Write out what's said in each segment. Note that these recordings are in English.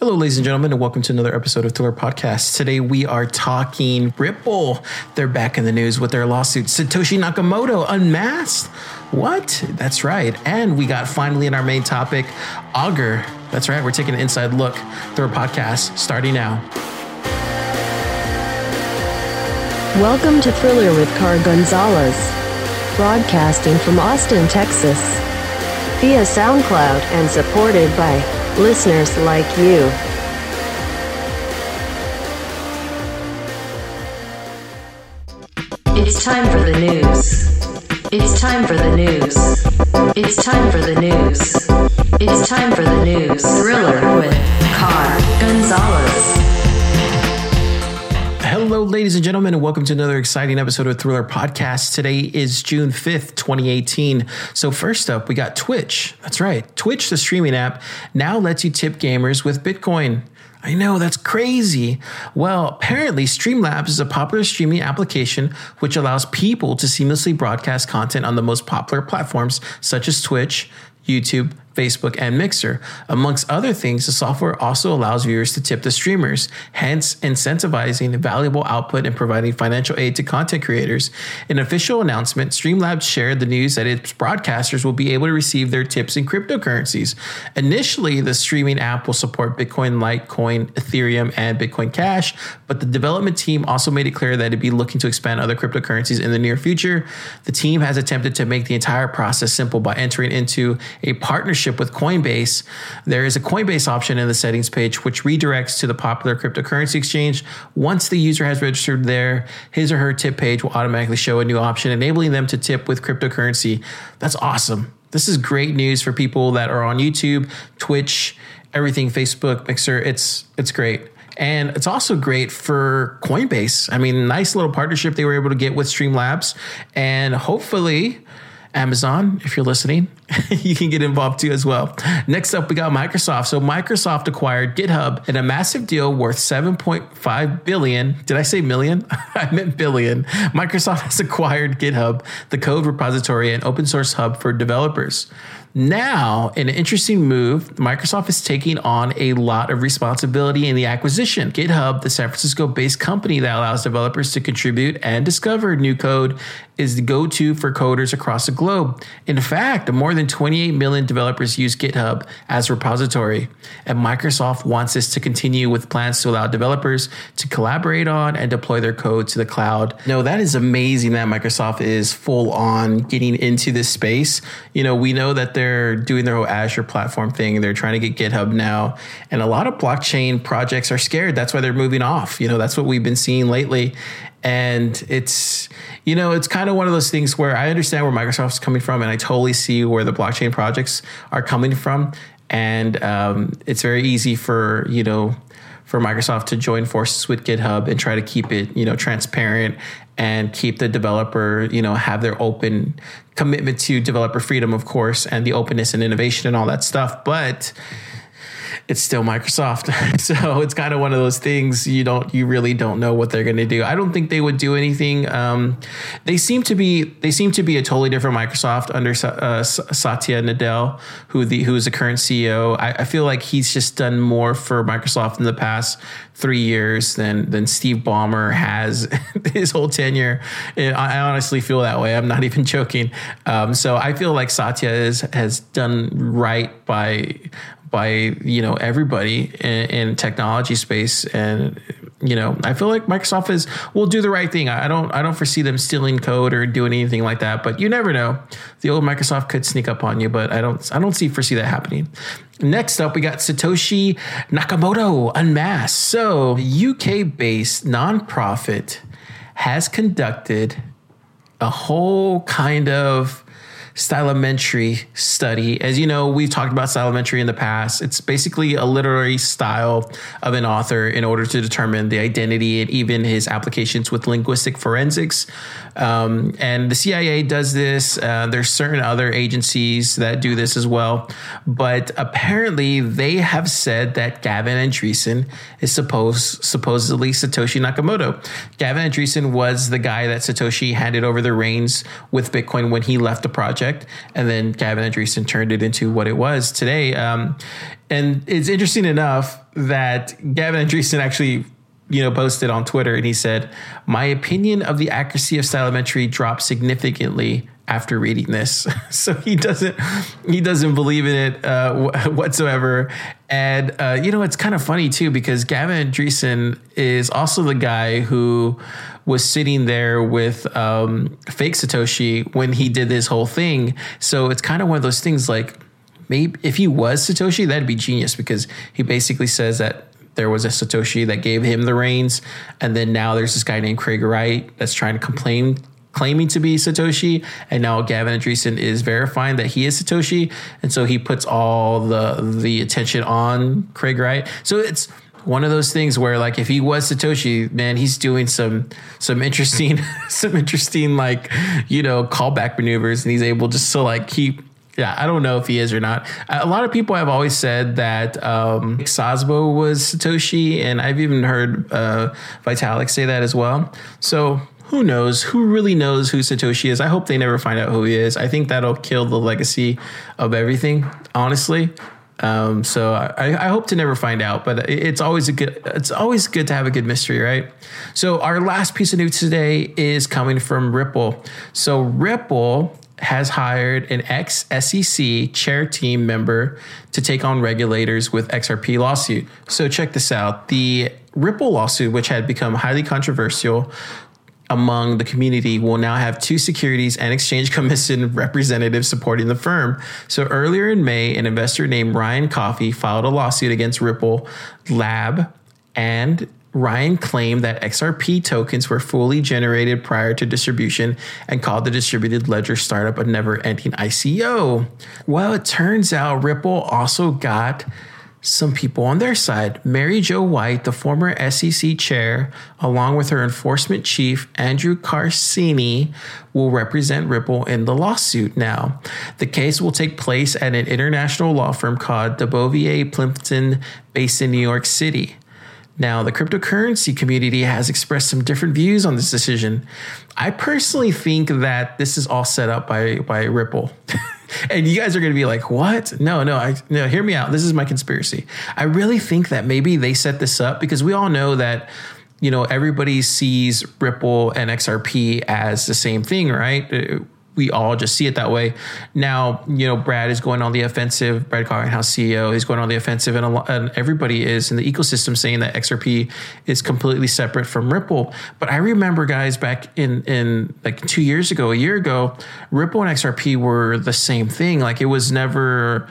Hello, ladies and gentlemen, and welcome to another episode of Thriller Podcast. Today we are talking Ripple. They're back in the news with their lawsuit. Satoshi Nakamoto unmasked. What? That's right. And we got finally in our main topic, Augur. That's right. We're taking an inside look. Thriller Podcast starting now. Welcome to Thriller with Car Gonzalez, broadcasting from Austin, Texas, via SoundCloud and supported by listeners like you. It's time for the news. It's time for the news. It's time for the news. It's time for the news. Thriller with Car Gonzalez. Hello, ladies and gentlemen, and welcome to another exciting episode of Thriller Podcast. Today is June 5th, 2018. So, first up, we got Twitch. That's right. Twitch, the streaming app, now lets you tip gamers with Bitcoin. I know, that's crazy. Well, apparently, Streamlabs is a popular streaming application which allows people to seamlessly broadcast content on the most popular platforms such as Twitch, YouTube, Facebook, and Mixer. Amongst other things, the software also allows viewers to tip the streamers, hence incentivizing valuable output and providing financial aid to content creators. In an official announcement, Streamlabs shared the news that its broadcasters will be able to receive their tips in cryptocurrencies. Initially, the streaming app will support Bitcoin, Litecoin, Ethereum, and Bitcoin Cash, but the development team also made it clear that it'd be looking to expand other cryptocurrencies in the near future. The team has attempted to make the entire process simple by entering into a partnership with Coinbase, there is a Coinbase option in the settings page which redirects to the popular cryptocurrency exchange. Once the user has registered there, his or her tip page will automatically show a new option, enabling them to tip with cryptocurrency. That's awesome. This is great news for people that are on YouTube, Twitch, everything, Facebook, Mixer. It's it's great. And it's also great for Coinbase. I mean, nice little partnership they were able to get with Streamlabs. And hopefully, Amazon, if you're listening, you can get involved too as well. Next up, we got Microsoft. So Microsoft acquired GitHub in a massive deal worth 7.5 billion. Did I say million? I meant billion. Microsoft has acquired GitHub, the code repository and open source hub for developers. Now, in an interesting move, Microsoft is taking on a lot of responsibility in the acquisition. GitHub, the San Francisco based company that allows developers to contribute and discover new code, is the go to for coders across the globe. In fact, more than 28 million developers use GitHub as a repository. And Microsoft wants this to continue with plans to allow developers to collaborate on and deploy their code to the cloud. No, that is amazing that Microsoft is full on getting into this space. You know, we know that they're doing their whole Azure platform thing. They're trying to get GitHub now. And a lot of blockchain projects are scared. That's why they're moving off. You know, that's what we've been seeing lately. And it's, you know, it's kind of one of those things where I understand where Microsoft's coming from and I totally see where the blockchain projects are coming from. And um, it's very easy for, you know, for Microsoft to join forces with GitHub and try to keep it, you know, transparent and keep the developer, you know, have their open commitment to developer freedom, of course, and the openness and innovation and all that stuff. But it's still Microsoft. so it's kind of one of those things you don't you really don't know what they're going to do. I don't think they would do anything. Um, they seem to be they seem to be a totally different Microsoft under uh, Satya Nadella, who the who is the current CEO. I, I feel like he's just done more for Microsoft in the past three years than than Steve Ballmer has his whole tenure. I honestly feel that way. I'm not even joking. Um, so I feel like Satya is, has done right by by you know everybody in, in, technology space. And you know i feel like microsoft is will do the right thing. I don't i don't foresee them stealing code or doing anything like that but you never know. The old microsoft could sneak up on you but i don't i don't see foresee that happening. Next up we got satoshi nakamoto unmasked. So uk based nonprofit has conducted a whole kind of stylometry study. As you know, we've talked about stylometry in the past. It's basically a literary style of an author in order to determine the identity and even his applications with linguistic forensics. Um, and the CIA does this. Uh, there's certain other agencies that do this as well. But apparently, they have said that Gavin Andresen is supposed supposedly Satoshi Nakamoto. Gavin Andresen was the guy that Satoshi handed over the reins with Bitcoin when he left the project project, and then Gavin Andresen turned it into what it was today. Um, and it's interesting enough that Gavin Andresen actually you know, posted on Twitter and he said, My opinion of the accuracy of Stylometry dropped significantly after reading this. so he doesn't he doesn't believe in it uh, whatsoever. And uh, you know, it's kind of funny too because Gavin Andresen is also the guy who was sitting there with um, fake Satoshi when he did this whole thing. So it's kind of one of those things like maybe if he was Satoshi, that'd be genius because he basically says that there was a Satoshi that gave him the reins, and then now there's this guy named Craig Wright that's trying to complain claiming to be Satoshi, and now Gavin Andresen is verifying that he is Satoshi, and so he puts all the the attention on Craig Wright. So it's one of those things where like if he was Satoshi, man, he's doing some some interesting some interesting like you know callback maneuvers, and he's able just to like keep yeah, I don't know if he is or not. A lot of people have always said that um, Szabo was Satoshi, and I've even heard uh, Vitalik say that as well. So who knows? Who really knows who Satoshi is? I hope they never find out who he is. I think that'll kill the legacy of everything, honestly. Um, so I, I, hope to never find out, but it's always a good, it's always good to have a good mystery, right? So our last piece of news today is coming from Ripple. So Ripple has hired an ex SEC chair team member to take on regulators with XRP lawsuit. So check this out. The Ripple lawsuit, which had become highly controversial, among the community will now have two Securities and Exchange Commission representatives supporting the firm. So earlier in May, an investor named Ryan Coffey filed a lawsuit against Ripple Lab and Ryan claimed that XRP tokens were fully generated prior to distribution and called the distributed ledger startup a never ending ICO. Well, it turns out Ripple also got some people on their side. Mary Jo White, the former SEC chair, along with her enforcement chief, Andrew Ceresney, will represent Ripple in the lawsuit now. The case will take place at an international law firm called Debevoise Plimpton, based in New York City. Now, the cryptocurrency community has expressed some different views on this decision. I personally think that this is all set up by, by Ripple. and you guys are going to be like, "What? No, no, I no, hear me out. This is my conspiracy. I really think that maybe they set this up because we all know that you know everybody sees Ripple and XRP as the same thing, right? Uh, we all just see it that way. Now, you know, Brad is going on the offensive. Brad Garlinghouse CEO, he's going on the offensive, and, lot, and everybody is in the ecosystem saying that XRP is completely separate from Ripple. But I remember, guys, back in in like two years ago, a year ago, Ripple and XRP were the same thing. Like it was never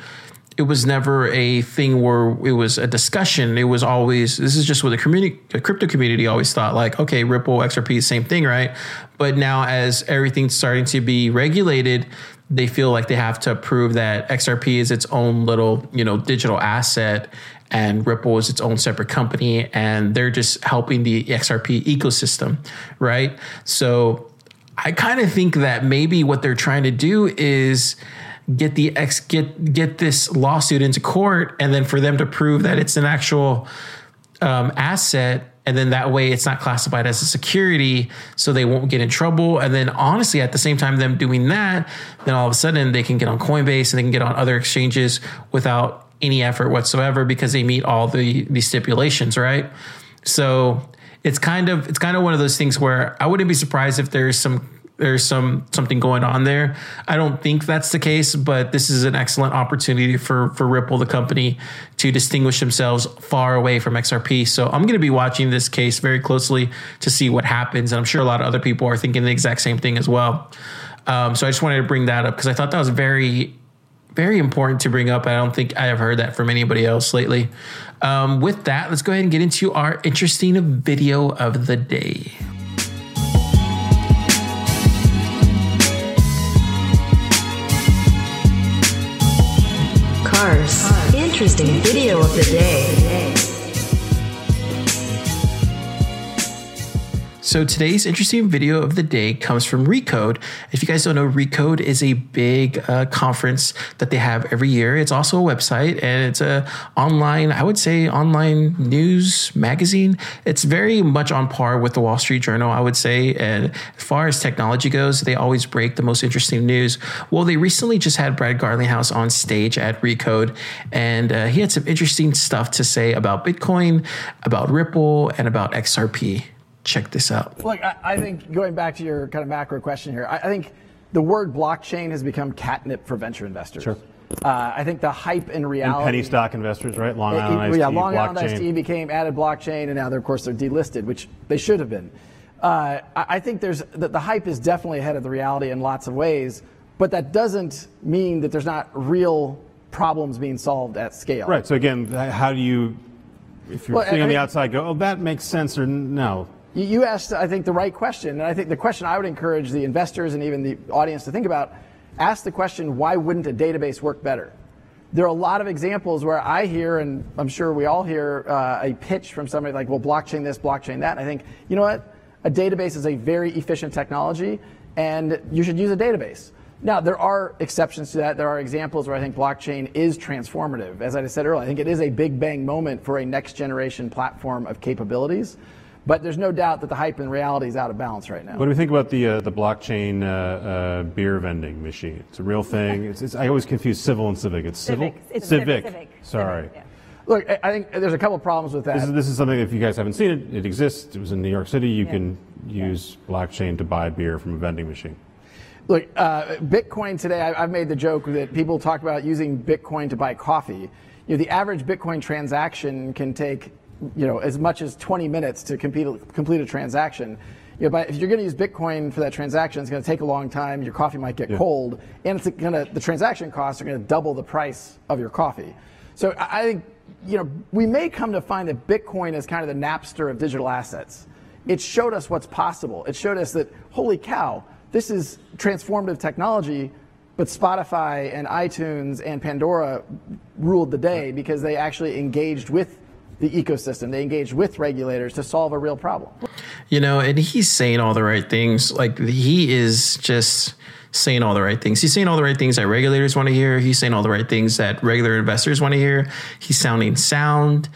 it was never a thing where it was a discussion. It was always this is just what the community, the crypto community always thought. Like, okay, Ripple, XRP, same thing, right? But now, as everything's starting to be regulated, they feel like they have to prove that XRP is its own little, you know, digital asset, and Ripple is its own separate company, and they're just helping the XRP ecosystem, right? So, I kind of think that maybe what they're trying to do is get the ex get get this lawsuit into court and then for them to prove that it's an actual um, asset and then that way it's not classified as a security so they won't get in trouble. And then honestly at the same time them doing that then all of a sudden they can get on coinbase and they can get on other exchanges without any effort whatsoever because they meet all the the stipulations right? So it's kind of it's kind of one of those things where i wouldn't be surprised if there's some there's some something going on there. I don't think that's the case, but this is an excellent opportunity for for Ripple, the company, to distinguish themselves far away from XRP. So I'm going to be watching this case very closely to see what happens, and I'm sure a lot of other people are thinking the exact same thing as well. Um, so I just wanted to bring that up because I thought that was very very important to bring up. I don't think I have heard that from anybody else lately. Um, with that, let's go ahead and get into our interesting video of the day. Cars. Interesting video of the day. So today's interesting video of the day comes from Recode. If you guys don't know, Recode is a big uh, conference that they have every year. It's also a website and it's a online, I would say, online news magazine. It's very much on par with the Wall Street Journal, I would say. And as far as technology goes, they always break the most interesting news. Well, they recently just had Brad Garlinghouse on stage at Recode, and uh, he had some interesting stuff to say about Bitcoin, about Ripple, and about XRP check this out. Look, I, I, think going back to your kind of macro question here, I, I, think the word blockchain has become catnip for venture investors. Sure. Uh, I think the hype in reality. And penny stock investors, right? Long Island it, Yeah, ICE, Long Island ICE became added blockchain, and now, they're, of course, they're delisted, which they should have been. Uh, I think there's the, the hype is definitely ahead of the reality in lots of ways, but that doesn't mean that there's not real problems being solved at scale. Right. So again, how do you, if you're well, sitting I mean, on the outside, go, oh, that makes sense, or no? You asked, I think, the right question. And I think the question I would encourage the investors and even the audience to think about ask the question why wouldn't a database work better? There are a lot of examples where I hear, and I'm sure we all hear, uh, a pitch from somebody like, well, blockchain this, blockchain that. And I think, you know what? A database is a very efficient technology, and you should use a database. Now, there are exceptions to that. There are examples where I think blockchain is transformative. As I said earlier, I think it is a big bang moment for a next generation platform of capabilities. But there's no doubt that the hype and reality is out of balance right now. What do we think about the uh, the blockchain uh, uh, beer vending machine? It's a real thing. It's, it's, I always confuse civil and civic. It's civil. Civic. It's civic. civic. Sorry. Civic, yeah. Look, I think there's a couple problems with that. This is, this is, something. If you guys haven't seen it, it exists. It was in New York City. You yeah. can use yeah. blockchain to buy beer from a vending machine. Look, uh, Bitcoin today. I, I've made the joke that people talk about using Bitcoin to buy coffee. You know, the average Bitcoin transaction can take you know, as much as 20 minutes to complete a, complete a transaction. You know, but if you're going to use Bitcoin for that transaction, it's going to take a long time. Your coffee might get yeah. cold, and it's going to the transaction costs are going to double the price of your coffee. So I think you know we may come to find that Bitcoin is kind of the Napster of digital assets. It showed us what's possible. It showed us that holy cow, this is transformative technology. But Spotify and iTunes and Pandora ruled the day because they actually engaged with the ecosystem. They engage with regulators to solve a real problem. You know, and he's saying all the right things. Like he is just saying all the right things. He's saying all the right things that regulators want to hear. He's saying all the right things that regular investors want to hear. He's sounding sound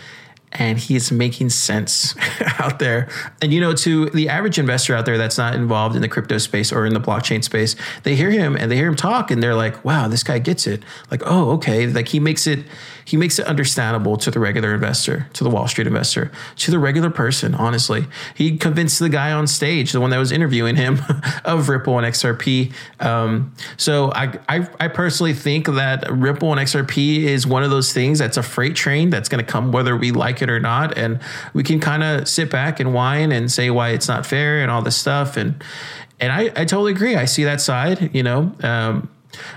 and he's making sense out there. And you know, to the average investor out there that's not involved in the crypto space or in the blockchain space, they hear him and they hear him talk and they're like, wow, this guy gets it. Like, oh, okay. Like he makes it he makes it understandable to the regular investor, to the Wall Street investor, to the regular person, honestly. He convinced the guy on stage, the one that was interviewing him, of Ripple and XRP. Um, so I, I, I personally think that Ripple and XRP is one of those things that's a freight train that's going to come whether we like it or not. And we can kind of sit back and whine and say why it's not fair and all this stuff. And, and I, I totally agree. I see that side, you know. Um,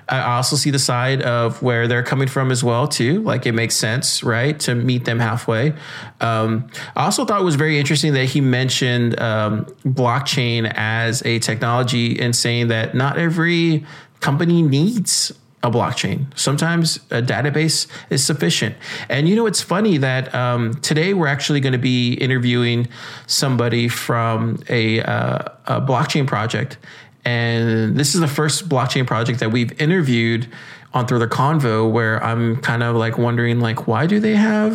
I also see the side of where they're coming from as well too. Like it makes sense, right, to meet them halfway. Um, I also thought it was very interesting that he mentioned um, blockchain as a technology and saying that not every company needs a blockchain. Sometimes a database is sufficient. And you know, it's funny that um, today we're actually going to be interviewing somebody from a, uh, a blockchain project and this is the first blockchain project that we've interviewed on through the convo where I'm kind of like wondering like why do they have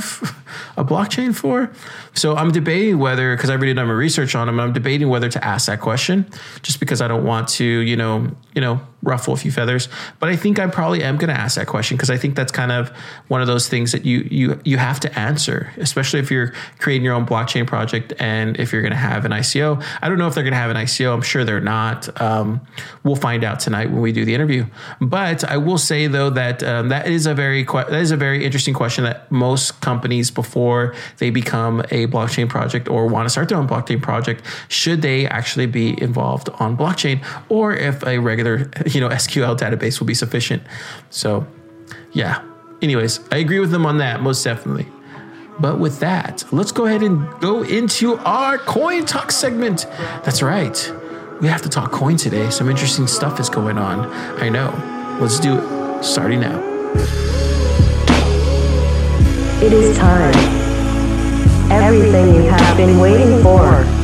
a blockchain for? So I'm debating whether because I've already done my research on them, I'm debating whether to ask that question just because I don't want to, you know, you know, ruffle a few feathers. But I think I probably am going to ask that question because I think that's kind of one of those things that you you you have to answer, especially if you're creating your own blockchain project and if you're going to have an ICO. I don't know if they're going to have an ICO. I'm sure they're not. Um, we'll find out tonight when we do the interview. But I will say though that um, that is a very that is a very interesting question that most companies before they become a blockchain project or want to start their own blockchain project should they actually be involved on blockchain or if a regular you know SQL database will be sufficient. So yeah. Anyways, I agree with them on that most definitely. But with that, let's go ahead and go into our coin talk segment. That's right. We have to talk coin today. Some interesting stuff is going on. I know. Let's do it starting now. It is time. Everything you have been waiting for.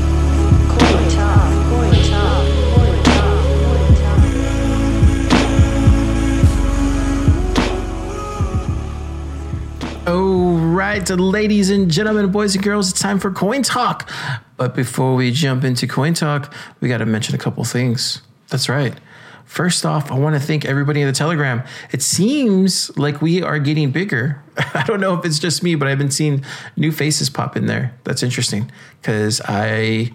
Right, ladies and gentlemen, boys and girls, it's time for Coin Talk. But before we jump into Coin Talk, we got to mention a couple things. That's right. First off, I want to thank everybody in the Telegram. It seems like we are getting bigger. I don't know if it's just me, but I've been seeing new faces pop in there. That's interesting because I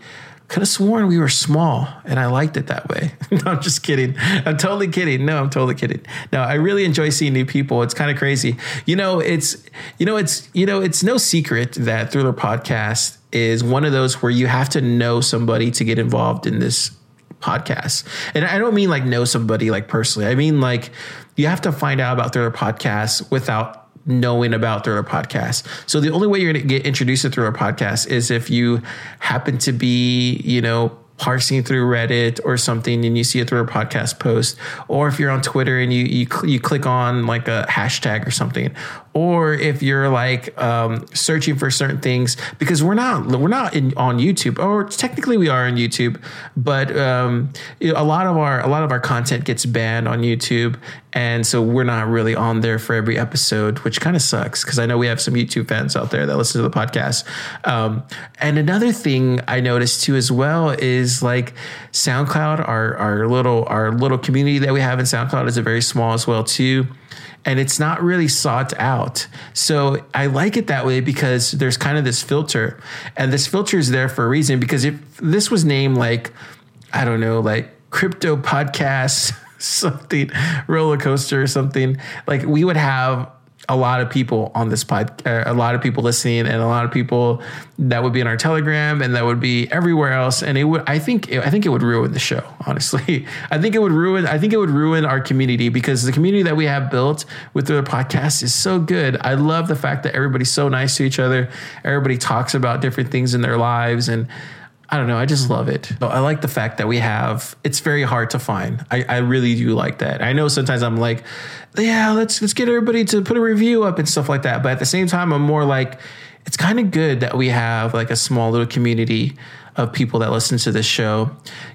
could have sworn we were small and I liked it that way. no, I'm just kidding. I'm totally kidding. No, I'm totally kidding. No, I really enjoy seeing new people. It's kind of crazy. You know, it's you know, it's you know, it's no secret that Thriller Podcast is one of those where you have to know somebody to get involved in this podcast. And I don't mean like know somebody like personally. I mean like you have to find out about Thriller Podcast without knowing about through Thriller Podcast. So the only way you're going to get introduced to through Thriller Podcast is if you happen to be, you know, parsing through Reddit or something and you see a Thriller podcast post, or if you're on Twitter and you you, cl- you click on like a hashtag or something, or if you're like um, searching for certain things because we're not we're not in, on YouTube or technically we are on YouTube, but um, a lot of our a lot of our content gets banned on YouTube, and so we're not really on there for every episode, which kind of sucks because I know we have some YouTube fans out there that listen to the podcast. Um, and another thing I noticed too as well is like SoundCloud, our our little our little community that we have in SoundCloud is a very small as well too and it's not really sought out. So I like it that way because there's kind of this filter, and this filter is there for a reason. Because if this was named like, I don't know, like crypto podcast, something, roller coaster or something, like we would have a lot of people on this pod, uh, a lot of people listening, and a lot of people that would be in our Telegram and that would be everywhere else. And it would, I think, I think it would ruin the show. Honestly, I think it would ruin. I think it would ruin our community because the community that we have built with the podcast is so good. I love the fact that everybody's so nice to each other. Everybody talks about different things in their lives and. I don't know. I just love it. I like the fact that we have. It's very hard to find. I, I really do like that. I know sometimes I'm like, yeah, let's let's get everybody to put a review up and stuff like that. But at the same time, I'm more like, it's kind of good that we have like a small little community of people that listen to this show.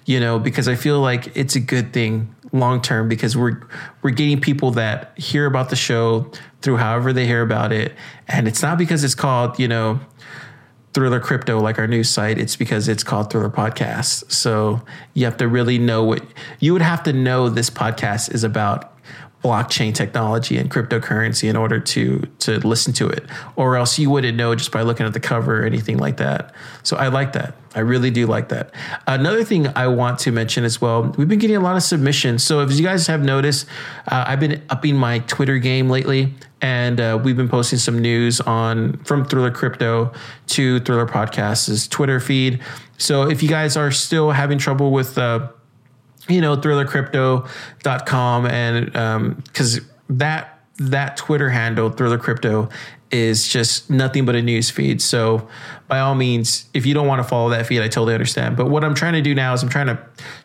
You know, because I feel like it's a good thing long term because we're we're getting people that hear about the show through however they hear about it, and it's not because it's called you know Thriller Crypto, like our news site, it's because it's called Thriller Podcast. So you have to really know what you would have to know this podcast is about blockchain technology and cryptocurrency in order to to listen to it. Or else you wouldn't know just by looking at the cover or anything like that. So i like that. I really do like that. Another thing i want to mention as well we've been getting a lot of submissions. So if you guys have noticed uh, i've been upping my twitter game lately and uh, we've been posting some news on from thriller crypto to thriller podcast's twitter feed. So if you guys are still having trouble with uh, you know, thrillercrypto.com and um, because um, that that Twitter handle, Thriller Crypto, is just nothing but a news feed. So by all means, if you don't want to follow that feed, I totally understand. But what I'm trying to do now is I'm trying to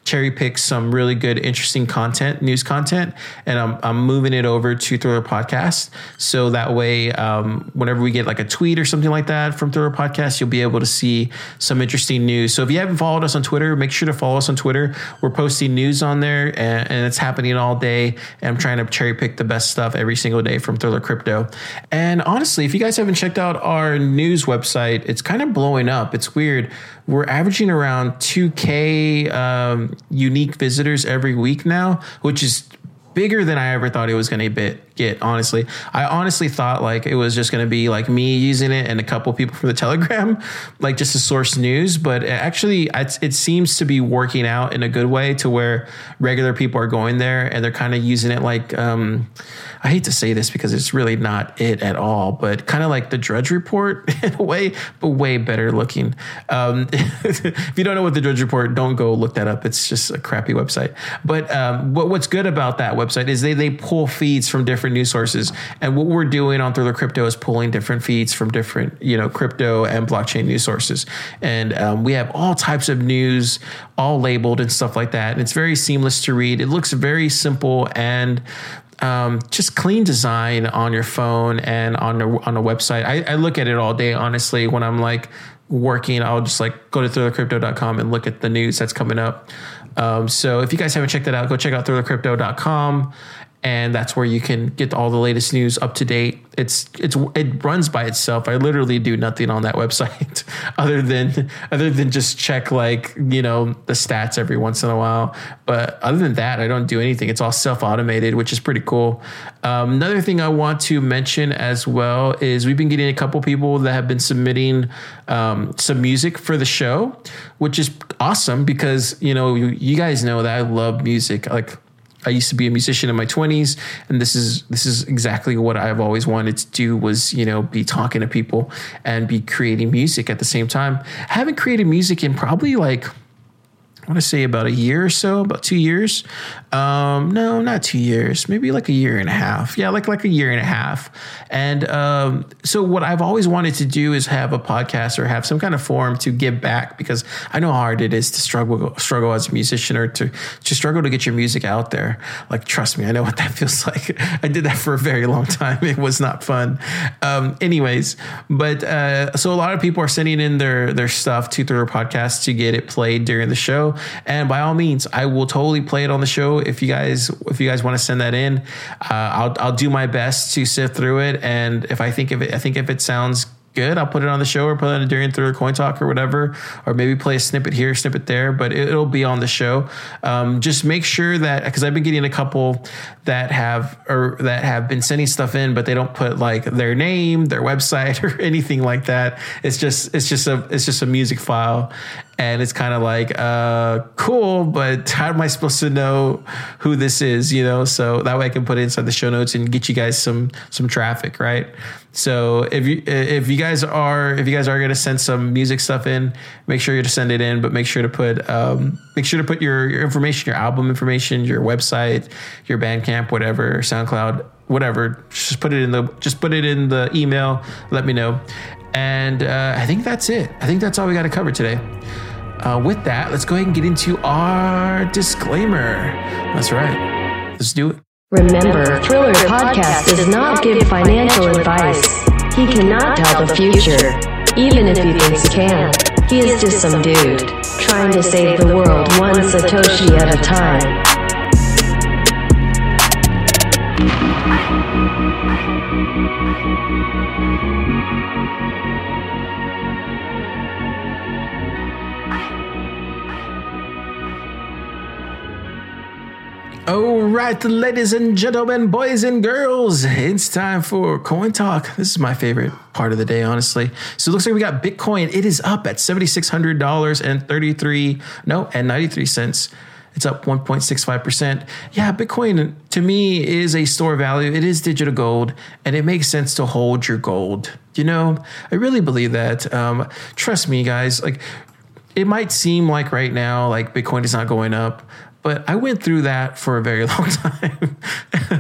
cherry pick some really good, interesting content, news content, and I'm, I'm moving it over to Thriller Podcast. So that way, um, whenever we get like a tweet or something like that from Thriller Podcast, you'll be able to see some interesting news. So if you haven't followed us on Twitter, make sure to follow us on Twitter. We're posting news on there, and, and it's happening all day. And I'm trying to cherry pick the best stuff every single day from Thriller Crypto. And honestly, if you guys haven't checked out our news website, it's kind of blowing up. It's weird. We're averaging around 2K um, unique visitors every week now, which is bigger than I ever thought it was going to get. Honestly, I honestly thought like it was just going to be like me using it and a couple people from the Telegram, like just to source news. But actually, it seems to be working out in a good way to where regular people are going there and they're kind of using it like. Um, I hate to say this because it's really not it at all, but kind of like the Drudge Report in a way, but way better looking. Um, if you don't know what the Drudge Report, don't go look that up. It's just a crappy website. But um, what, what's good about that website is they they pull feeds from different news sources, and what we're doing on Thriller Crypto is pulling different feeds from different you know crypto and blockchain news sources, and um, we have all types of news all labeled and stuff like that. And it's very seamless to read. It looks very simple and um, just clean design on your phone and on a, on a website. I, I look at it all day, honestly, when I'm like working, I'll just like go to thrillercrypto.com and look at the news that's coming up. Um, so if you guys haven't checked that out, go check out thrillercrypto.com and that's where you can get all the latest news up to date. It's it's it runs by itself. I literally do nothing on that website other than other than just check like you know the stats every once in a while. But other than that, I don't do anything. It's all self automated, which is pretty cool. Um, another thing I want to mention as well is we've been getting a couple people that have been submitting um, some music for the show, which is awesome because you know you, you guys know that I love music like I used to be a musician in my 20s and this is this is exactly what I've always wanted to do was you know be talking to people and be creating music at the same time. I haven't created music in probably like I want to say about a year or so, about two years. Um, no, not two years, maybe like a year and a half. Yeah, like like a year and a half. And um, so, what I've always wanted to do is have a podcast or have some kind of forum to give back because I know how hard it is to struggle struggle as a musician or to to struggle to get your music out there. Like, trust me, I know what that feels like. I did that for a very long time. It was not fun. Um, anyways, but uh, so a lot of people are sending in their their stuff to Thriller Podcast to get it played during the show. And by all means, I will totally play it on the show if you guys if you guys want to send that in. Uh, I'll I'll do my best to sift through it, and if I think if it I think if it sounds good, I'll put it on the show or put it on a during Thriller Coin Talk or whatever, or maybe play a snippet here, snippet there, but it, will be on the show. Um, just make sure that because I've been getting a couple that have or that have been sending stuff in, but they don't put like their name, their website, or anything like that. It's just it's just a it's just a music file, and it's kind of like uh cool but how am i supposed to know who this is you know? So that way i can put it inside the show notes and get you guys some some traffic right? So if you if you guys are if you guys are going to send some music stuff in make sure you to send it in but make sure to put um make sure to put your your information your album information your website your bandcamp whatever soundcloud whatever. Just put it in the just put it in the email let me know. And uh, i think that's it. I think that's all we got to cover today uh, with that, let's go ahead and get into our disclaimer. That's right. Let's do it. Remember, Thriller Podcast does not give financial advice. He cannot tell the future, even if he thinks he can. He is just some dude trying to save the world one Satoshi at a time. All right, ladies and gentlemen, boys and girls, it's time for Coin Talk. This is my favorite part of the day, honestly. So it looks like we got Bitcoin. It is up at $7,600 and 33, no, and 93 cents. It's up 1.65%. Yeah, Bitcoin to me is a store of value. It is digital gold, and it makes sense to hold your gold. You know, I really believe that. Um, trust me, guys. Like, it might seem like right now, like Bitcoin is not going up, but I went through that for a very long time.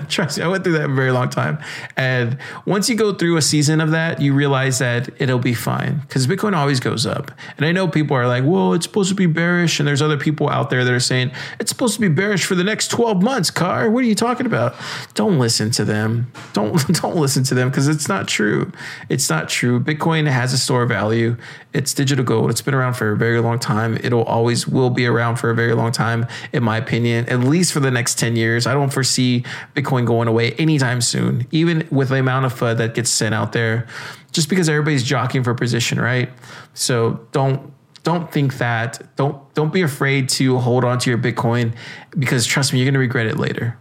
Trust me, I went through that a very long time. And once you go through a season of that, you realize that it'll be fine because Bitcoin always goes up. And I know people are like, well, it's supposed to be bearish. And there's other people out there that are saying it's supposed to be bearish for the next 12 months, Car. What are you talking about? Don't listen to them. Don't, don't listen to them because it's not true. It's not true. Bitcoin has a store of value. It's digital gold. It's been around for a very long time. It'll always will be around for a very long time. It my opinion, at least for the next 10 years. I don't foresee Bitcoin going away anytime soon, even with the amount of FUD that gets sent out there, just because everybody's jockeying for position, right? So don't don't think that. Don't don't be afraid to hold on to your Bitcoin because trust me, you're gonna regret it later.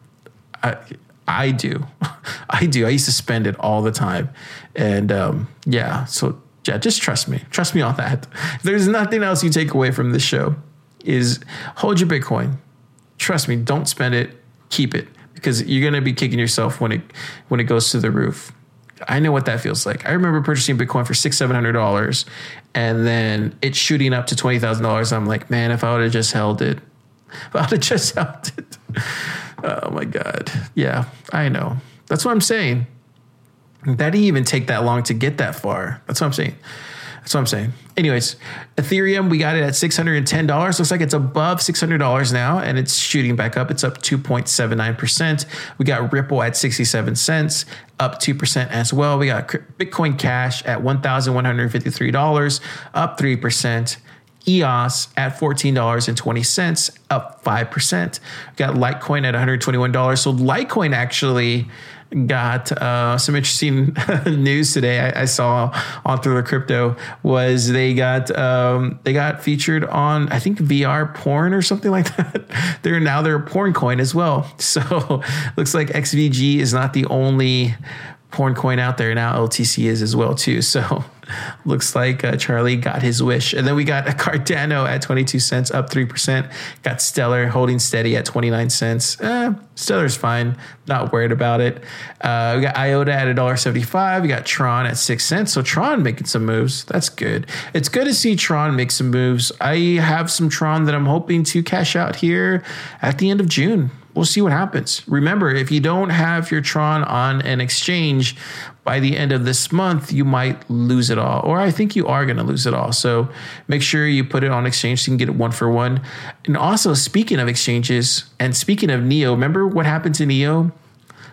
I I do. I do. I used to spend it all the time. And um, yeah, so yeah, just trust me. Trust me on that. There's nothing else you take away from this show is hold your Bitcoin trust me, don't spend it, keep it because you're going to be kicking yourself when it when it goes to the roof. I know what that feels like. I remember purchasing Bitcoin for six, seven hundred dollars, and then it shooting up to twenty thousand dollars. I'm like, man, if I would have just held it, if I would have just held it. Oh my god, yeah, I know. That's what I'm saying. That didn't even take that long to get that far. That's what I'm saying. That's what I'm saying. Anyways, Ethereum, we got it at $610. Looks like it's above $600 now and it's shooting back up. It's up 2.79%. We got Ripple at 67 cents, up 2% as well. We got Bitcoin Cash at $1,153, up 3%. EOS at $14.20, up 5%. We got Litecoin at $121. So Litecoin actually got uh, some interesting news today. I, I, saw on Thriller Crypto was they got um, they got featured on I think VR porn or something like that. they're now they're a porn coin as well. So looks like XVG is not the only porn coin out there now. LTC is as well too. So looks like uh, Charlie got his wish. And then we got a Cardano at 22 cents, up 3%. Got Stellar holding steady at 29 cents. Eh, Stellar's fine. Not worried about it. Uh, we got IOTA at $1.75. We got Tron at 6 cents. So Tron making some moves. That's good. It's good to see Tron make some moves. I have some Tron that I'm hoping to cash out here at the end of June we'll see what happens. Remember, if you don't have your Tron on an exchange by the end of this month, you might lose it all. Or I think you are going to lose it all. So make sure you put it on exchange so you can get it one for one. And also, speaking of exchanges and speaking of NEO, remember what happened to NEO?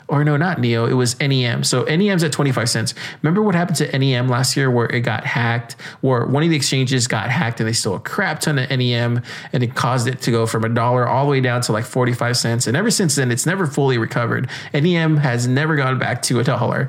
or no, not Neo, it was NEM. So NEM's at 25 cents. Remember what happened to NEM last year where it got hacked, where one of the exchanges got hacked and they stole a crap ton of NEM and it caused it to go from a dollar all the way down to like 45 cents. And ever since then, it's never fully recovered. NEM has never gone back to a dollar.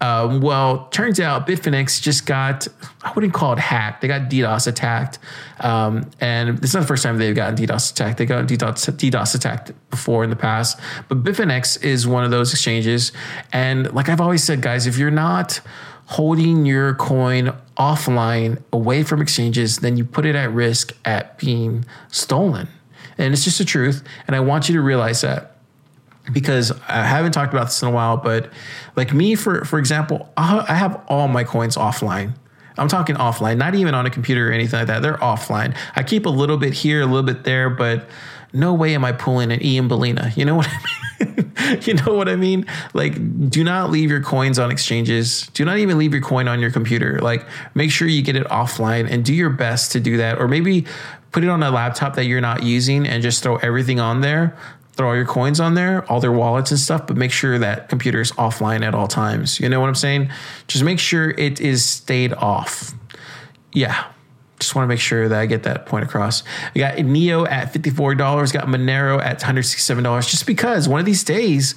Um, well, turns out Bitfinex just got, I wouldn't call it hacked. They got DDoS attacked. Um, and it's not the first time they've gotten DDoS attacked. They got DDoS, DDoS attacked before in the past. But Bitfinex is one of those exchanges. And like I've always said, guys, if you're not holding your coin offline away from exchanges, then you put it at risk at being stolen. And it's just the truth. And I want you to realize that because I haven't talked about this in a while, but like me, for for example, I have all my coins offline. I'm talking offline, not even on a computer or anything like that. They're offline. I keep a little bit here, a little bit there, but no way am I pulling an Ian Balina. You know what I mean? you know what I mean? Like, do not leave your coins on exchanges. Do not even leave your coin on your computer. Like, make sure you get it offline and do your best to do that. Or maybe put it on a laptop that you're not using and just throw everything on there throw all your coins on there, all their wallets and stuff, but make sure that computer is offline at all times. You know what I'm saying? Just make sure it is stayed off. Yeah. Just want to make sure that I get that point across. We got Neo at $54, got Monero at $167, just because one of these days,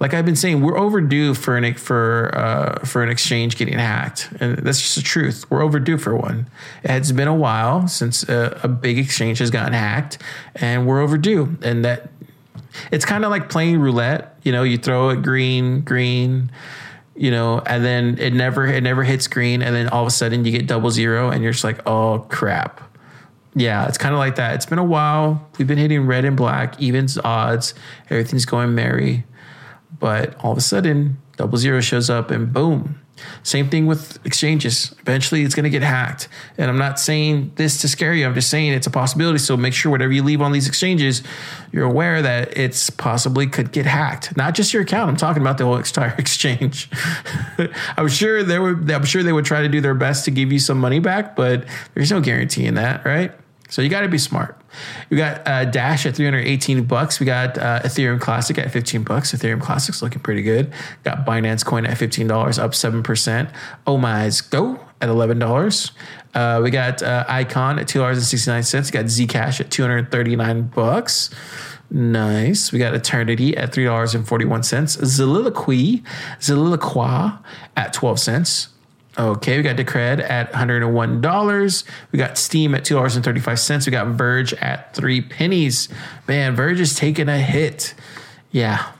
like I've been saying, we're overdue for an for uh, for an exchange getting hacked, and that's just the truth. We're overdue for one. It's been a while since a, a big exchange has gotten hacked, and we're overdue. And that it's kind of like playing roulette. You know, you throw it green, green, you know, and then it never it never hits green, and then all of a sudden you get double zero, and you're just like, oh crap. Yeah, it's kind of like that. It's been a while. We've been hitting red and black, evens, odds. Everything's going merry, but all of a sudden, double zero shows up, and boom, same thing with exchanges. Eventually, it's going to get hacked. And I'm not saying this to scare you. I'm just saying it's a possibility. So make sure whatever you leave on these exchanges, you're aware that it's possibly could get hacked. Not just your account. I'm talking about the whole entire exchange. I'm sure they would. I'm sure they would try to do their best to give you some money back, but there's no guarantee in that, right? So you got to be smart. We got uh, Dash at 318 bucks. We got uh, Ethereum Classic at 15 bucks. Ethereum Classic's looking pretty good. Got Binance Coin at $15, up 7%. OmiseGO at $11. Uh, we got uh, Icon at $2.69. We got Zcash at 239 bucks. Nice. We got Aeternity at $3.41. Zilliloquy, Zilliloqua at 12 cents. Okay, we got Decred at $101. We got Steem at $2.35. We got Verge at three pennies. Man, Verge is taking a hit. Yeah,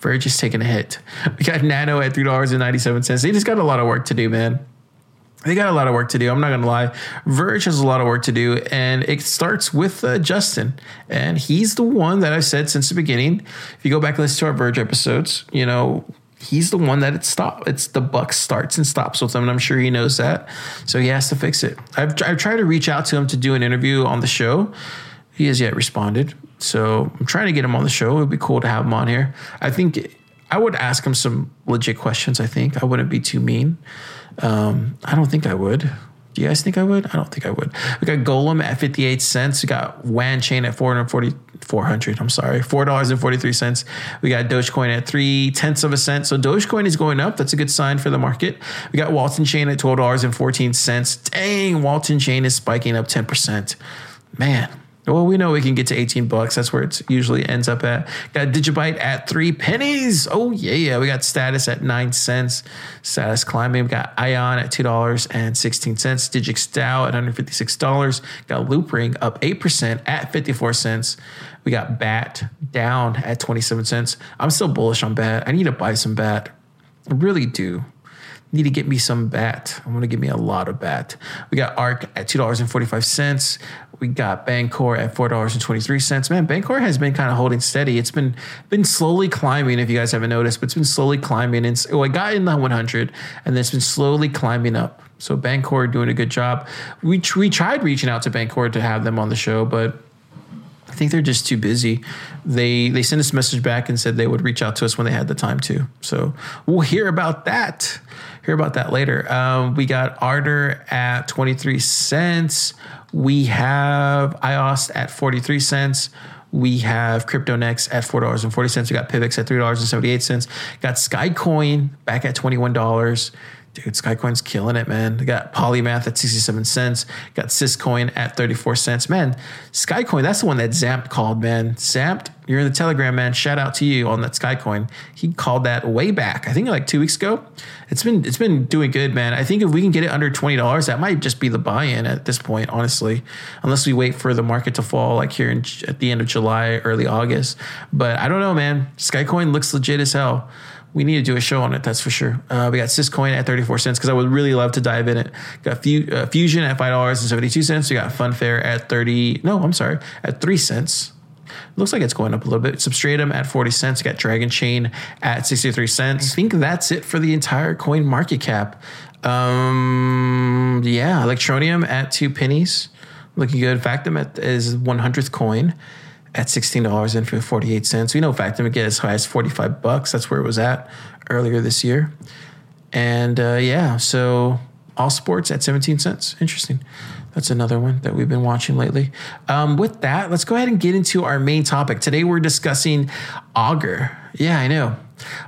Verge is taking a hit. We got Nano at $3.97. They just got a lot of work to do, man. They got a lot of work to do. I'm not gonna lie. Verge has a lot of work to do, and it starts with uh, Justin, and he's the one that I've said since the beginning. If you go back and listen to our Verge episodes, you know he's the one that it stop. It's the buck starts and stops with him, and I'm sure he knows that. So he has to fix it. I've I've tried to reach out to him to do an interview on the show. He has yet responded. So I'm trying to get him on the show. It would be cool to have him on here. I think I would ask him some legit questions. I think I wouldn't be too mean. Um, I don't think I would. Do you guys think I would? I don't think I would. We got Golem at 58 cents. We got Wanchain at 440, 400. I'm sorry, four dollars and 43 cents. We got Dogecoin at three tenths of a cent. So Dogecoin is going up. That's a good sign for the market. We got Waltonchain at twelve dollars and 14 cents. Dang, Waltonchain is spiking up 10 percent. Man, well, we know we can get to 18 bucks. That's where it usually ends up at. Got Digibyte at three pennies. Oh, yeah. Yeah. We got Status at nine cents. Status climbing. We got Ion at $2.16. Digix DAO at $156. Got Loopring up 8% at 54 cents. We got BAT down at 27 cents. I'm still bullish on BAT. I need to buy some BAT. I really do need to get me some bat. I'm gonna give me a lot of bat. We got ARK at two dollars and forty five cents. We got Bancor at four dollars and twenty three cents. Man, Bancor has been kind of holding steady. It's been been slowly climbing. If you guys haven't noticed, but it's been slowly climbing. And oh, I got in the 100, and then it's been slowly climbing up. So Bancor doing a good job. We we tried reaching out to Bancor to have them on the show, but I think they're just too busy. They they sent us a message back and said they would reach out to us when they had the time to. So we'll hear about that. Hear about that later. Um, we got Ardor at 23 cents. We have IOS at 43 cents. We have CryptoNex at $4.40. We got Pivx at $3.78. Got Skycoin back at $21. Dude, Skycoin's killing it, man. They got Polymath at 67 cents. Got Syscoin at 34 cents. Man, Skycoin, that's the one that Zamped called, man. Zamped, you're in the Telegram, man. Shout out to you on that Skycoin. He called that way back. I think like two weeks ago. It's been it's been doing good, man. I think if we can get it under twenty dollars, that might just be the buy-in at this point, honestly. Unless we wait for the market to fall, like here in, at the end of July, early August. But I don't know, man. Skycoin looks legit as hell we need to do a show on it. That's for sure. Uh, we got Syscoin at 34 cents because I would really love to dive in it. Got Fu- uh, Fusion at $5.72. We got Funfair at 30. No, I'm sorry, at 3 cents. Looks like it's going up a little bit. Substratum at 40 cents. got Dragonchain at 63 cents. I think that's it for the entire coin market cap. Um, yeah, Electroneum at two pennies. Looking good. Factom at, is 100th coin at $16.48. We know Factom can get as high as 45 bucks. That's where it was at earlier this year. And uh, yeah, so all sports at 17 cents. Interesting. That's another one that we've been watching lately. Um, with that, let's go ahead and get into our main topic. Today we're discussing Augur. Yeah, I know.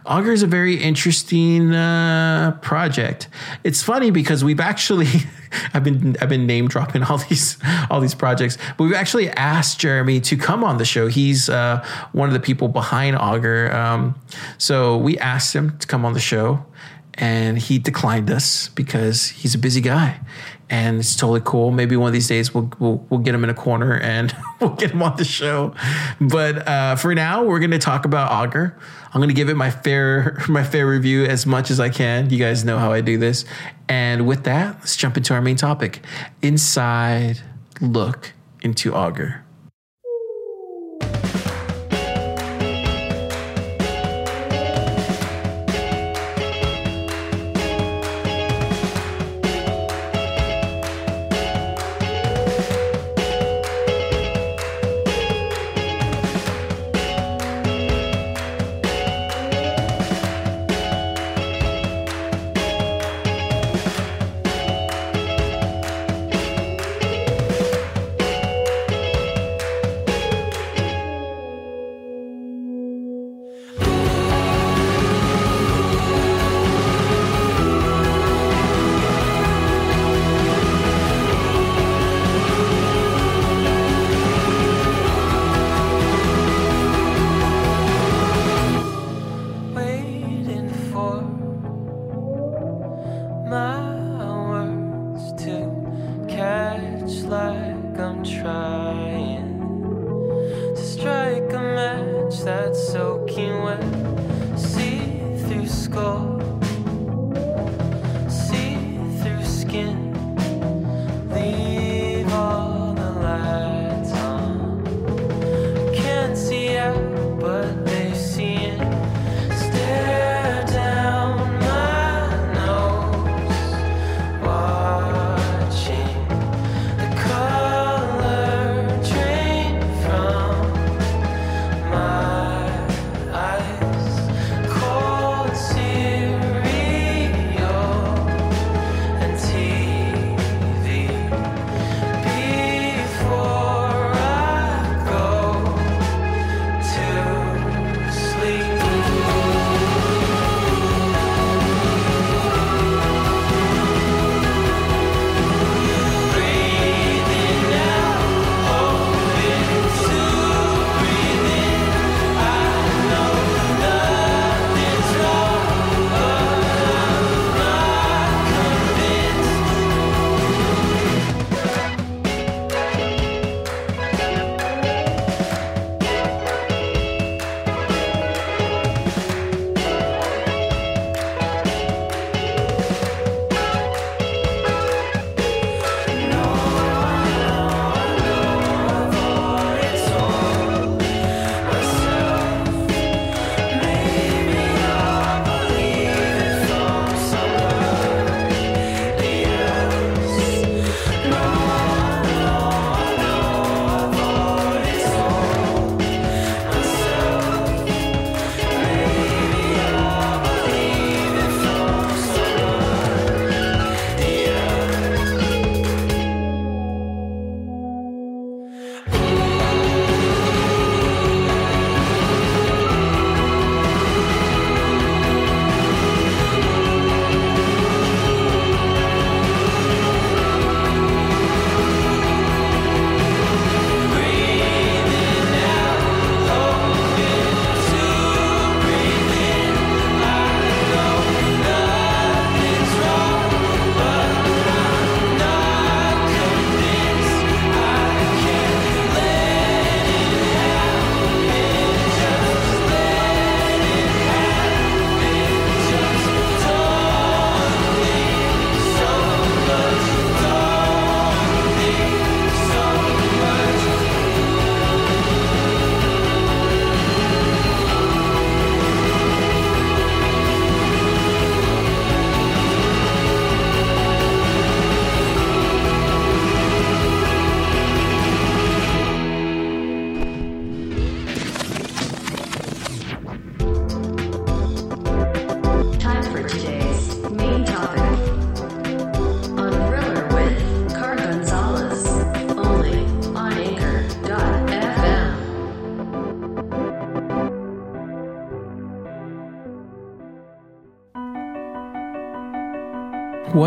Augur is a very interesting uh, project. It's funny because we've actually I've been I've been name dropping all these all these projects, but we've actually asked Jeremy to come on the show. He's uh, one of the people behind Augur. Um, so we asked him to come on the show, and he declined us because he's a busy guy and it's totally cool. Maybe one of these days we'll we'll, we'll get him in a corner and we'll get him on the show. But uh, for now, we're going to talk about Augur. I'm going to give it my fair my fair review as much as I can. You guys know how I do this. And with that, let's jump into our main topic: inside look into Augur.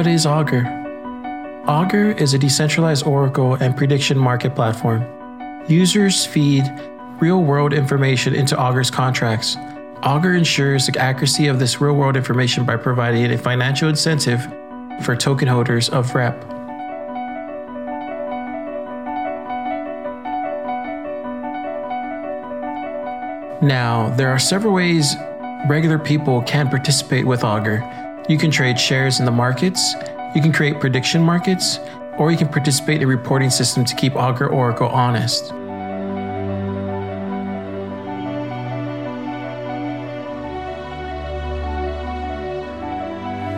What is Augur? Augur is a decentralized oracle and prediction market platform. Users feed real world information into Augur's contracts. Augur ensures the accuracy of this real world information by providing a financial incentive for token holders of REP. Now, there are several ways regular people can participate with Augur. You can trade shares in the markets, you can create prediction markets, or you can participate in a reporting system to keep Augur Oracle honest.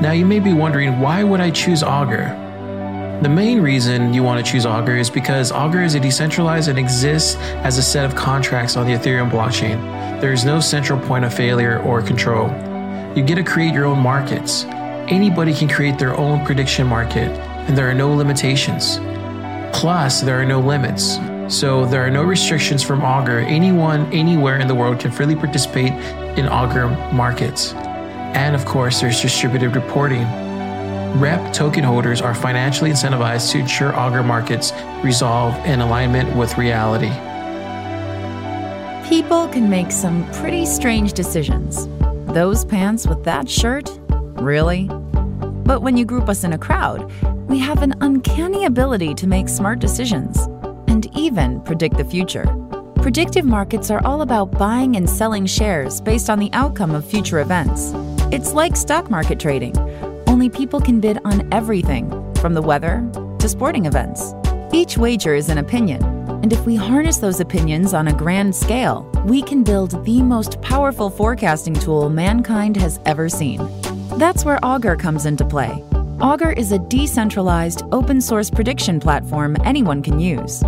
Now, you may be wondering why would I choose Augur? The main reason you want to choose Augur is because Augur is a decentralized and exists as a set of contracts on the Ethereum blockchain. There is no central point of failure or control. You get to create your own markets. Anybody can create their own prediction market, and there are no limitations. Plus, there are no limits. So, there are no restrictions from Augur. Anyone, anywhere in the world can freely participate in Augur markets. And of course, there's distributed reporting. REP token holders are financially incentivized to ensure Augur markets resolve in alignment with reality. People can make some pretty strange decisions. Those pants with that shirt? Really? But when you group us in a crowd, we have an uncanny ability to make smart decisions and even predict the future. Predictive markets are all about buying and selling shares based on the outcome of future events. It's like stock market trading only people can bid on everything, from the weather to sporting events. Each wager is an opinion, and if we harness those opinions on a grand scale, we can build the most powerful forecasting tool mankind has ever seen. That's where Augur comes into play. Augur is a decentralized, open source prediction platform anyone can use.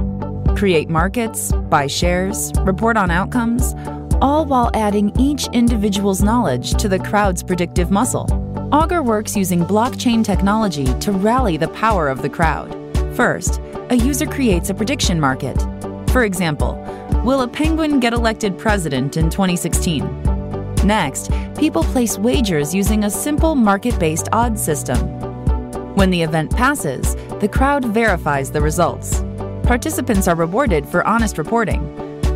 Create markets, buy shares, report on outcomes, all while adding each individual's knowledge to the crowd's predictive muscle. Augur works using blockchain technology to rally the power of the crowd. First, a user creates a prediction market. For example, will a penguin get elected president in 2016? Next, people place wagers using a simple market based odds system. When the event passes, the crowd verifies the results. Participants are rewarded for honest reporting,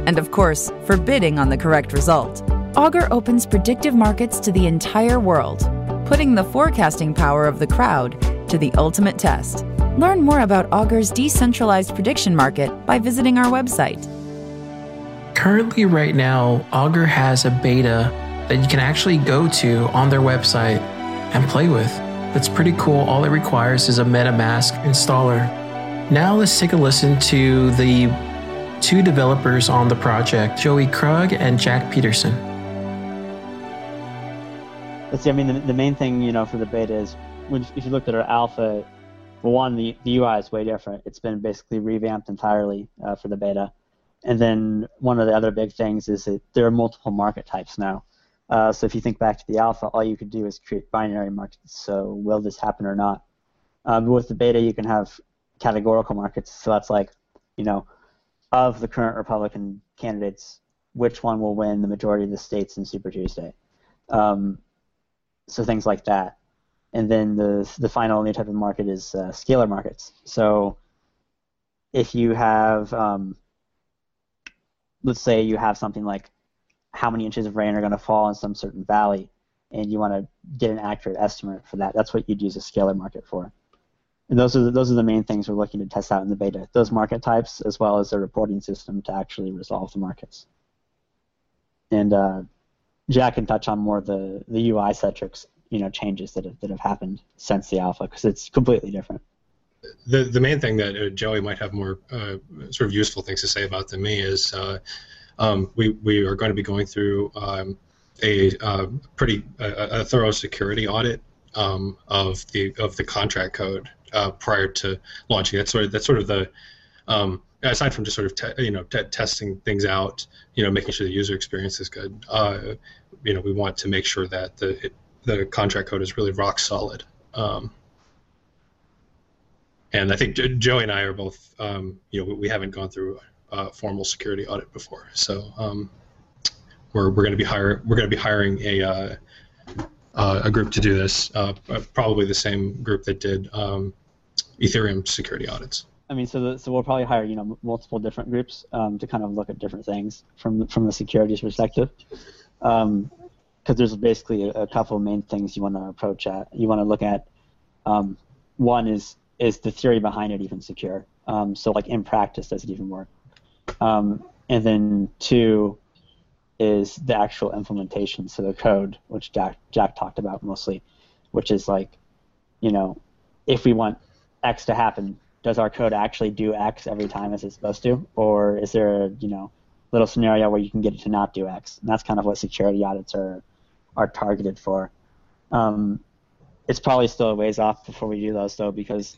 and of course, for bidding on the correct result. Augur opens predictive markets to the entire world putting the forecasting power of the crowd to the ultimate test. Learn more about Augur's decentralized prediction market by visiting our website. Currently, right now, Augur has a beta that you can actually go to on their website and play with. That's pretty cool. All it requires is a MetaMask installer. Now, let's take a listen to the two developers on the project, Joey Krug and Jack Peterson. Let's see. I mean, the, the main thing you know for the beta is when, if you looked at our alpha, well, one the, the UI is way different. It's been basically revamped entirely uh, for the beta, and then one of the other big things is that there are multiple market types now. Uh, so if you think back to the alpha, all you could do is create binary markets. So will this happen or not? Um, with the beta, you can have categorical markets. So that's like, you know, of the current Republican candidates, which one will win the majority of the states in Super Tuesday? Um, so things like that. And then the the final new type of market is uh, scalar markets. So if you have, um, let's say you have something like how many inches of rain are going to fall in some certain valley, and you want to get an accurate estimate for that, that's what you'd use a scalar market for. And those are the, those are the main things we're looking to test out in the beta. Those market types, as well as a reporting system to actually resolve the markets. And uh, Jack can touch on more of the, the UI centrics, you know, changes that have, that have happened since the alpha because it's completely different. The the main thing that uh, Joey might have more uh, sort of useful things to say about than me is uh, um, we we are going to be going through um, a uh, pretty a, a, thorough security audit um, of the of the contract code uh, prior to launching. That's sort of that's sort of the um, aside from just sort of te- you know te- testing things out, you know, making sure the user experience is good. Uh, you know we want to make sure that the it, the contract code is really rock solid. Um, and I think Joey and I are both, um, you know, we haven't gone through a formal security audit before, so um, we're we're going to be hire we're going to be hiring a uh, uh, a group to do this, uh, probably the same group that did um, Ethereum security audits. I mean, so the, so we'll probably hire you know multiple different groups um, to kind of look at different things from from the securities perspective, because there's basically a, a, couple of main things you want to approach at. You want to look at um, one is is the theory behind it even secure? Um, so like in practice, does it even work? Um, and then two is the actual implementation, so the code, which Jack Jack talked about mostly, which is like, you know, if we want X to happen, does our code actually do X every time as it's supposed to, or is there a you know little scenario where you can get it to not do X? And that's kind of what security audits are are targeted for. Um, it's probably still a ways off before we do those though, because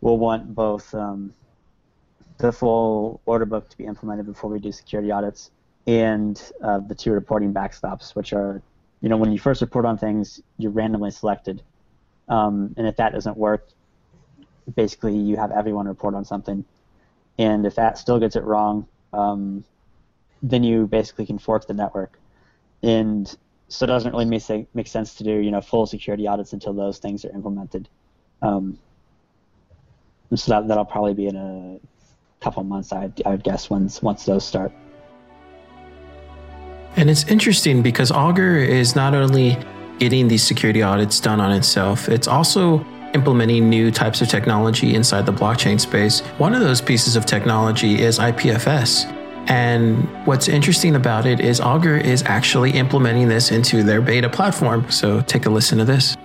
we'll want both um, the full order book to be implemented before we do security audits, and uh, the two reporting backstops, which are, you know, when you first report on things, you're randomly selected, um, and if that doesn't work, basically you have everyone report on something, and if that still gets it wrong, um, then you basically can fork the network, and so it doesn't really make, make sense to do you know full security audits until those things are implemented. Um, so that that'll probably be in a couple months, I I would guess once once those start. And it's interesting because Augur is not only getting these security audits done on itself, it's also implementing new types of technology inside the blockchain space. One of those pieces of technology is IPFS. And what's interesting about it is Augur is actually implementing this into their beta platform. So take a listen to this.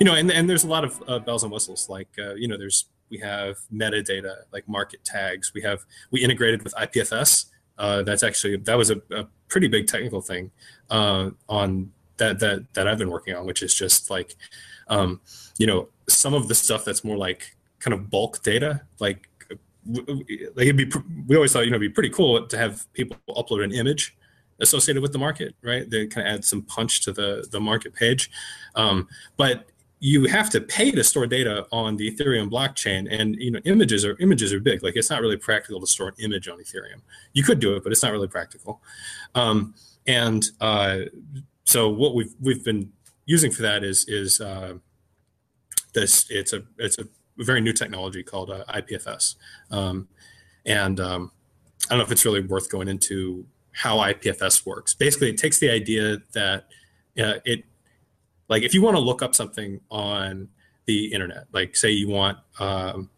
You know, and, and there's a lot of uh, bells and whistles. Like, uh, you know, there's we have metadata like market tags. We have we integrated with IPFS. Uh, that's actually that was a, a pretty big technical thing uh, on that that that I've been working on, which is just like um, you know some of the stuff that's more like kind of bulk data, like like it'd be we always thought you know it'd be pretty cool to have people upload an image associated with the market, right? They kind of add some punch to the the market page, um, but you have to pay to store data on the Ethereum blockchain, and you know images are images are big. Like it's not really practical to store an image on Ethereum. You could do it, but it's not really practical. Um, and uh, so what we've we've been using for that is is uh, this it's a it's a very new technology called uh, IPFS, um, and um, I don't know if it's really worth going into how IPFS works. Basically, it takes the idea that uh, it like if you want to look up something on the internet, like say you want um,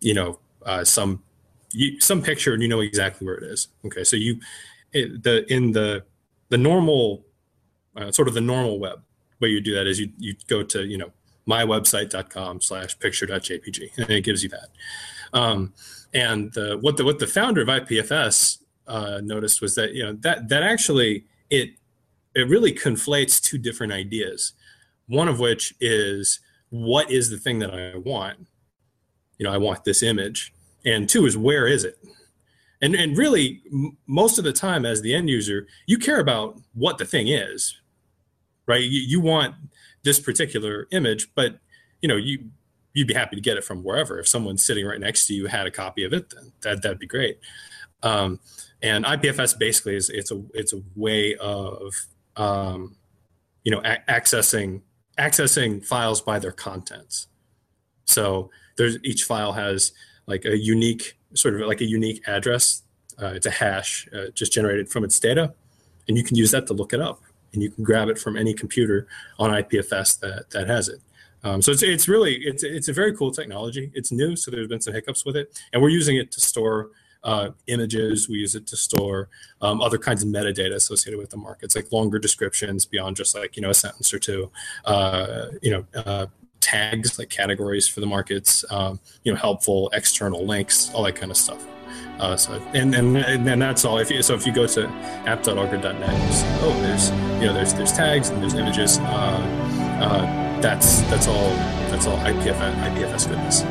you know uh, some you, some picture and you know exactly where it is. Okay, so you it, the in the the normal uh, sort of the normal web way you do that is you you go to you know mywebsite.com slash picture.jpg and it gives you that. Um, and the, what the what the founder of ipfs uh, noticed was that you know that that actually it it really conflates two different ideas. One of which is what is the thing that i want? You know i want this image. And two is where is it? And and really m- most of the time as the end user you care about what the thing is right? You, you want this particular image, but you know, you you'd be happy to get it from wherever. If someone sitting right next to you had a copy of it, then that that'd be great. Um, and IPFS basically is it's a it's a way of um, you know a- accessing accessing files by their contents. So there's each file has like a unique sort of like a unique address. Uh, it's a hash uh, just generated from its data, and you can use that to look it up and you can grab it from any computer on IPFS that that has it. Um, so it's it's really it's it's a very cool technology. It's new, so there's been some hiccups with it, and we're using it to store uh, images. We use it to store um, other kinds of metadata associated with the markets, like longer descriptions beyond just like you know a sentence or two. Uh, you know. Uh, tags like categories for the markets um, you know helpful external links all that kind of stuff uh, so and, and and that's all. If you, so, if you go to app.augur.net, see, oh, there's you know there's there's tags and there's images. Uh, uh, that's that's all that's all IPFS IPFS goodness.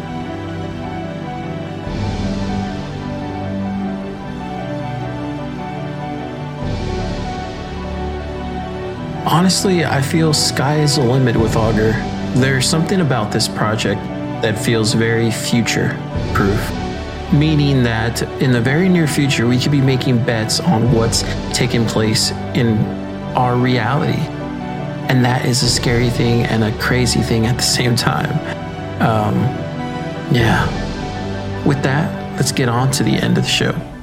Honestly, I feel sky is the limit with Augur. There's something about this project that feels very future proof meaning that in the very near future, we could be making bets on what's taking place in our reality. and that is a scary thing and a crazy thing at the same time. Um, yeah. With that, let's get on to the end of the show.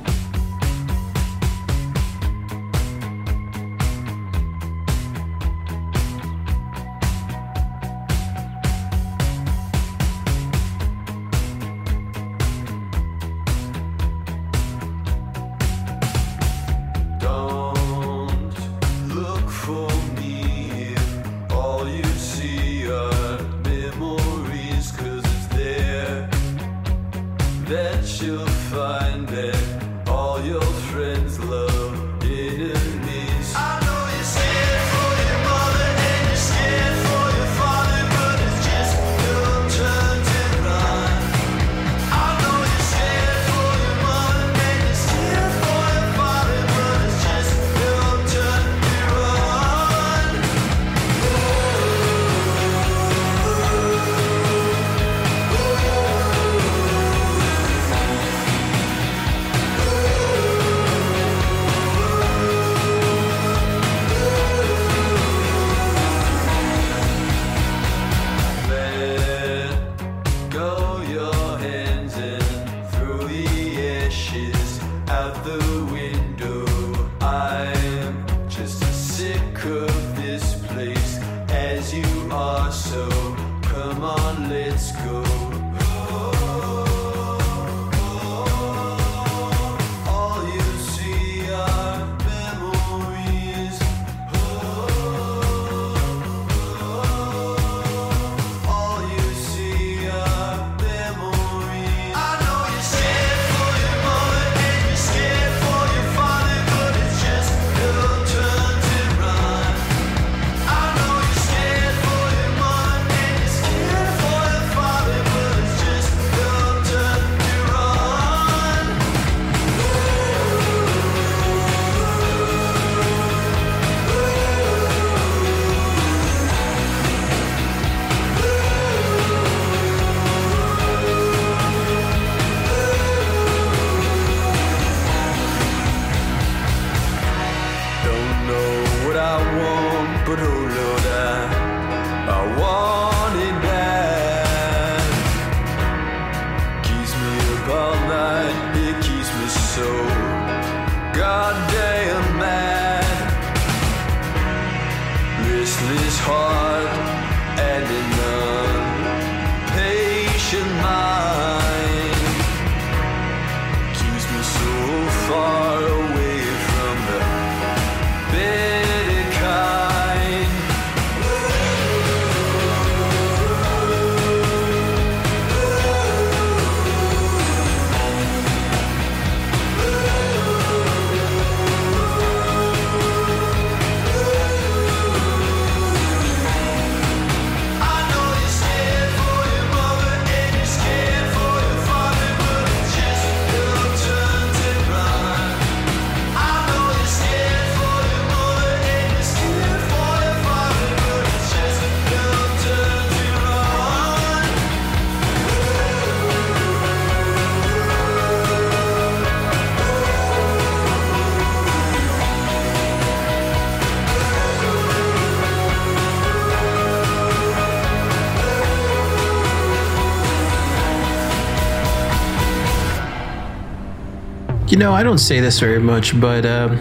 You know, I don't say this very much, but um,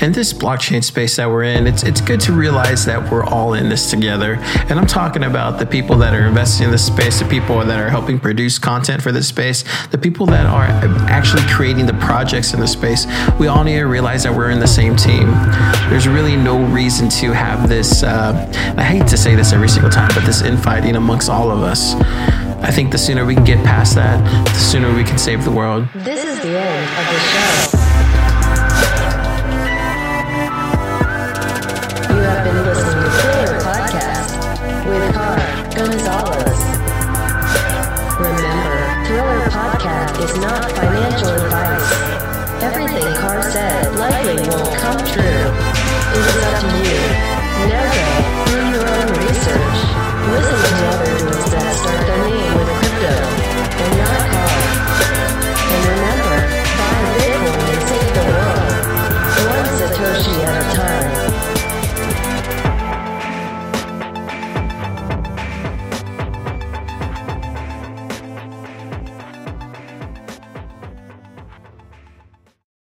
in this blockchain space that we're in, it's it's good to realize that we're all in this together. And I'm talking about the people that are investing in this space, the people that are helping produce content for this space, the people that are actually creating the projects in the space. We all need to realize that we're in the same team. There's really no reason to have this. Uh, I hate to say this every single time, but this infighting amongst all of us. I think the sooner we can get past that, the sooner we can save the world. This is the end of the show. You have been listening to Thriller Podcast with Car Gonzalez. Remember, Thriller Podcast is not financial advice. Everything Car said likely won't come true. It is up to you.